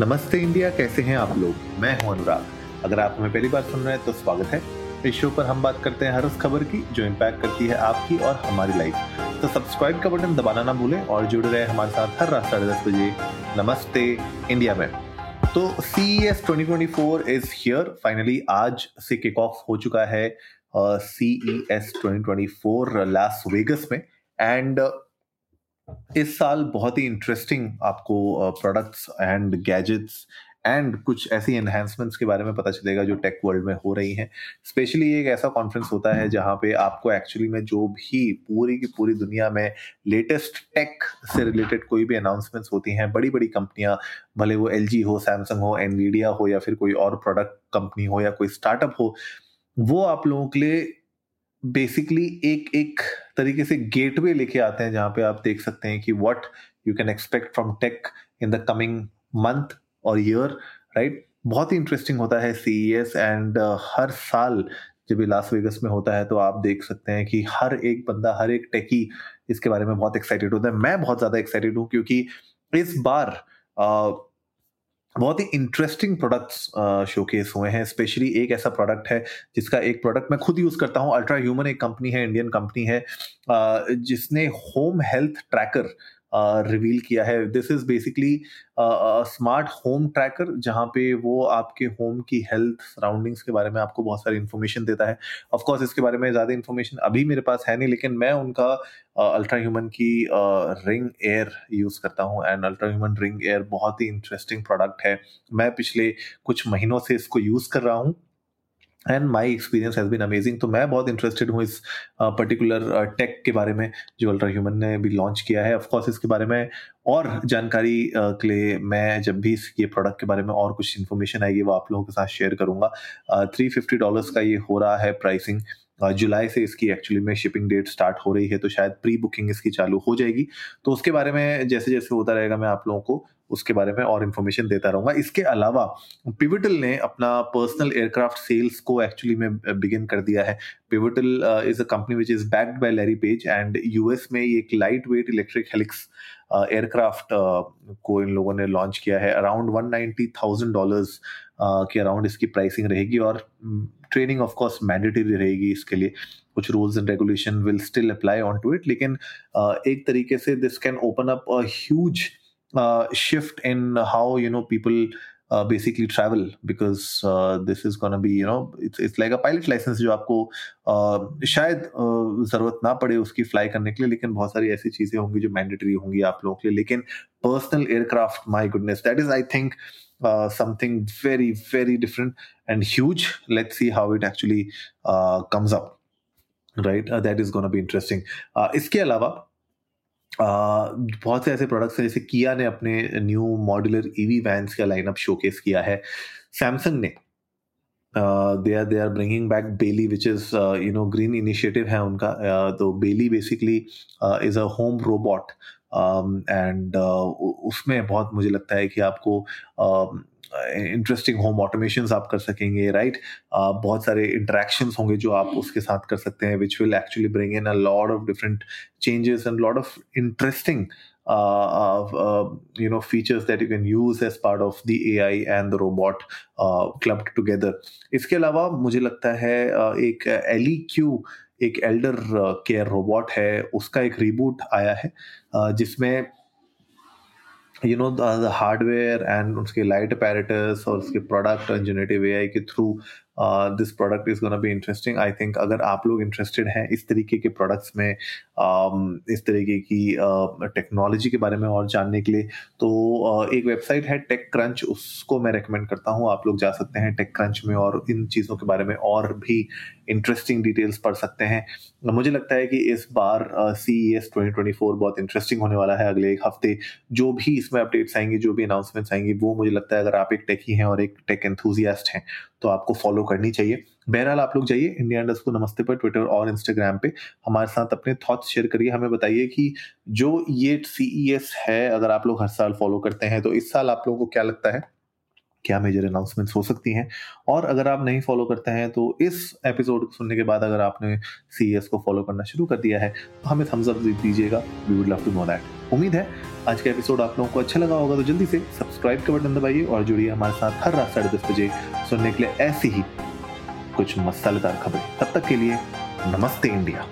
नमस्ते इंडिया, कैसे हैं आप लोग? मैं हूँ अनुराग। अगर आप हमें पहली बार सुन रहे हैं तो स्वागत है। इस शो पर हम बात करते हैं हर उस खबर की, जो इम्पैक्ट करती है आपकी और हमारी लाइफ तो सब्सक्राइब का बटन दबाना ना भूलें और जुड़े रहे हमारे साथ हर रात साढ़े दस बजे। नमस्ते इंडिया में। तो C S twenty twenty four is here finally आज से किक ऑफ़ हो चुका है C E S twenty twenty four Las Vegas में। एंड इस साल बहुत ही इंटरेस्टिंग आपको प्रोडक्ट्स एंड गैजेट्स एंड कुछ ऐसी एनहेंसमेंट्स के बारे में पता चलेगा जो टेक वर्ल्ड में हो रही हैं। स्पेशली एक ऐसा कॉन्फ्रेंस होता है जहाँ पे आपको एक्चुअली में जो भी पूरी की पूरी दुनिया में लेटेस्ट टेक से रिलेटेड कोई भी अनाउंसमेंट्स होती हैं बड़ी बड़ी कंपनियाँ, भले वो एलजी हो सैमसंग हो एनवीडिया हो या फिर कोई और प्रोडक्ट कंपनी हो या कोई स्टार्टअप हो, वो आप लोगों के लिए बेसिकली एक एक तरीके से गेटवे लेके आते हैं जहाँ पे आप देख सकते हैं कि what you can expect from tech in the coming month और ईयर राइट बहुत ही इंटरेस्टिंग होता है सी एंड uh, हर साल जब ये लास वेगस में होता है तो आप देख सकते हैं कि हर एक बंदा हर एक टेकी इसके बारे में बहुत एक्साइटेड होता है। मैं बहुत ज़्यादा एक्साइटेड हूँ क्योंकि इस बार uh, बहुत ही इंटरेस्टिंग प्रोडक्ट्स शोकेस हुए हैं स्पेशली एक ऐसा प्रोडक्ट है जिसका एक प्रोडक्ट मैं खुद यूज़ करता हूँ। अल्ट्रा ह्यूमन एक कंपनी है इंडियन कंपनी है। Uh, जिसने होम हेल्थ ट्रैकर रिवील किया है। This is basically smart home tracker जहाँ पे वो आपके होम की हेल्थ सराउंडिंग्स के बारे में आपको बहुत सारी इन्फॉर्मेशन देता है। ऑफ़ कोर्स इसके बारे में ज़्यादा इन्फॉर्मेशन अभी मेरे पास है नहीं, लेकिन मैं उनका अल्ट्रा ह्यूमन की रिंग एयर यूज़ करता हूँ। And Ultrahuman ring air बहुत ही इंटरेस्टिंग प्रोडक्ट है। मैं पिछले कुछ महीनों से इसको यूज़ कर रहा हूँ। And my experience has been amazing तो मैं बहुत इंटरेस्टेड हूँ इस पर्टिकुलर टेक के बारे में जो अल्ट्रा ह्यूमन ने भी लॉन्च किया है। ऑफकोर्स इसके बारे में और जानकारी के लिए मैं जब भी ये प्रोडक्ट के बारे में और कुछ इन्फॉर्मेशन आएगी, वो आप लोगों के साथ शेयर करूँगा। थ्री फिफ्टी डॉलर्स का ये हो रहा है प्राइसिंग जुलाई से इसकी एक्चुअली में शिपिंग डेट स्टार्ट हो रही है तो शायद प्री बुकिंग इसकी चालू हो जाएगी। तो उसके बारे में जैसे जैसे होता रहेगा, मैं आप लोगों को उसके बारे में और इन्फॉर्मेशन देता रहूँगा। इसके अलावा पिविटल ने अपना पर्सनल एयरक्राफ्ट सेल्स को एक्चुअली में बिगिन कर दिया है। Pivotal is a company which is backed by Larry Page and US में एक light weight electric helix aircraft को इन लोगों ने लॉन्च किया है। Around one ninety thousand dollars के अराउंड इसकी प्राइसिंग रहेगी और ट्रेनिंग ऑफ़ कोर्स मैंडेटरी रहेगी इसके लिए। कुछ rules and regulation will still apply on to it लेकिन एक तरीके से this can open up a huge shift in how you know people uh, basically travel because uh, this is gonna be you know it's it's like a pilot license जो आपको uh, शायद uh, जरूरत ना पड़े उसकी fly करने के लिए लेकिन बहुत सारी ऐसी चीजें होंगी जो मैंडेटरी होंगी आप लोगों के लिए लेकिन personal aircraft my goodness that is I think uh, something very very different and huge let's see how it actually uh, comes up right uh, that is going to be interesting uh, इसके अलावा बहुत से ऐसे products हैं जैसे किया ने अपने न्यू मॉड्यूलर ईवी वैन्स का लाइनअप शोकेस किया है। सैमसंग ने they are they are bringing back Ballie which is you know green initiative है उनका। तो Ballie basically is a home robot and उसमें बहुत मुझे लगता है कि आपको इंटरेस्टिंग होम ऑटोमेशन आप कर सकेंगे राइट right? uh, बहुत सारे इंटरेक्शन होंगे जो आप उसके साथ कर सकते हैं which will actually bring in a lot of different changes and lot of interesting you know features that you can use as part of the AI and the robot uh. इसके अलावा मुझे लगता है uh, एक एलिक्यू एक elder care robot है उसका एक रिबूट आया है uh, जिसमें यू नो हार्डवेयर एंड उसके लाइट अपैरेटस और उसके प्रोडक्ट और ए के through this product is gonna be interesting I think अगर आप लोग इंटरेस्टेड हैं इस तरीके के प्रोडक्ट्स में um, इस तरीके की टेक्नोलॉजी uh, के बारे में और जानने के लिए तो uh, एक वेबसाइट है टेक क्रंच उसको मैं रेकमेंड करता हूँ। आप लोग जा सकते हैं टेक क्रंच में और इन चीज़ों के बारे में और भी इंटरेस्टिंग डिटेल्स पढ़ सकते हैं। मुझे लगता है कि इस बार C E S twenty twenty four बहुत इंटरेस्टिंग होने वाला है। अगले एक हफ़्ते जो भी इसमें अपडेट्स आएँगे जो भी अनाउंसमेंट्स आएँगे वो मुझे लगता है अगर आप एक टेक ही हैं और एक टेक एंथुजियास्ट हैं तो आपको फॉलो करनी चाहिए। बहरहाल आप लोग जाइए इंडिया को नमस्ते पर ट्विटर और इंस्टाग्राम पे। हमारे साथ अपने थॉट्स शेयर करिए, हमें बताइए कि जो ये सी e है, अगर आप लोग हर साल फॉलो करते हैं तो इस साल आप लोगों को क्या लगता है? क्या मेजर अनाउंसमेंट्स हो सकती हैं। और अगर आप नहीं फॉलो करते हैं तो इस एपिसोड को सुनने के बाद अगर आपने सी e को फॉलो करना शुरू कर दिया है तो हमें थम्स अप दीजिएगा। We would love to know that उम्मीद है, आज का एपिसोड आप लोगों को अच्छा लगा होगा तो जल्दी से सब्सक्राइब का बटन दबाइए और जुड़िए हमारे साथ हर रात साढ़े दस बजे सुनने के लिए ऐसी ही कुछ मसालेदार खबरें। तब तक के लिए नमस्ते इंडिया।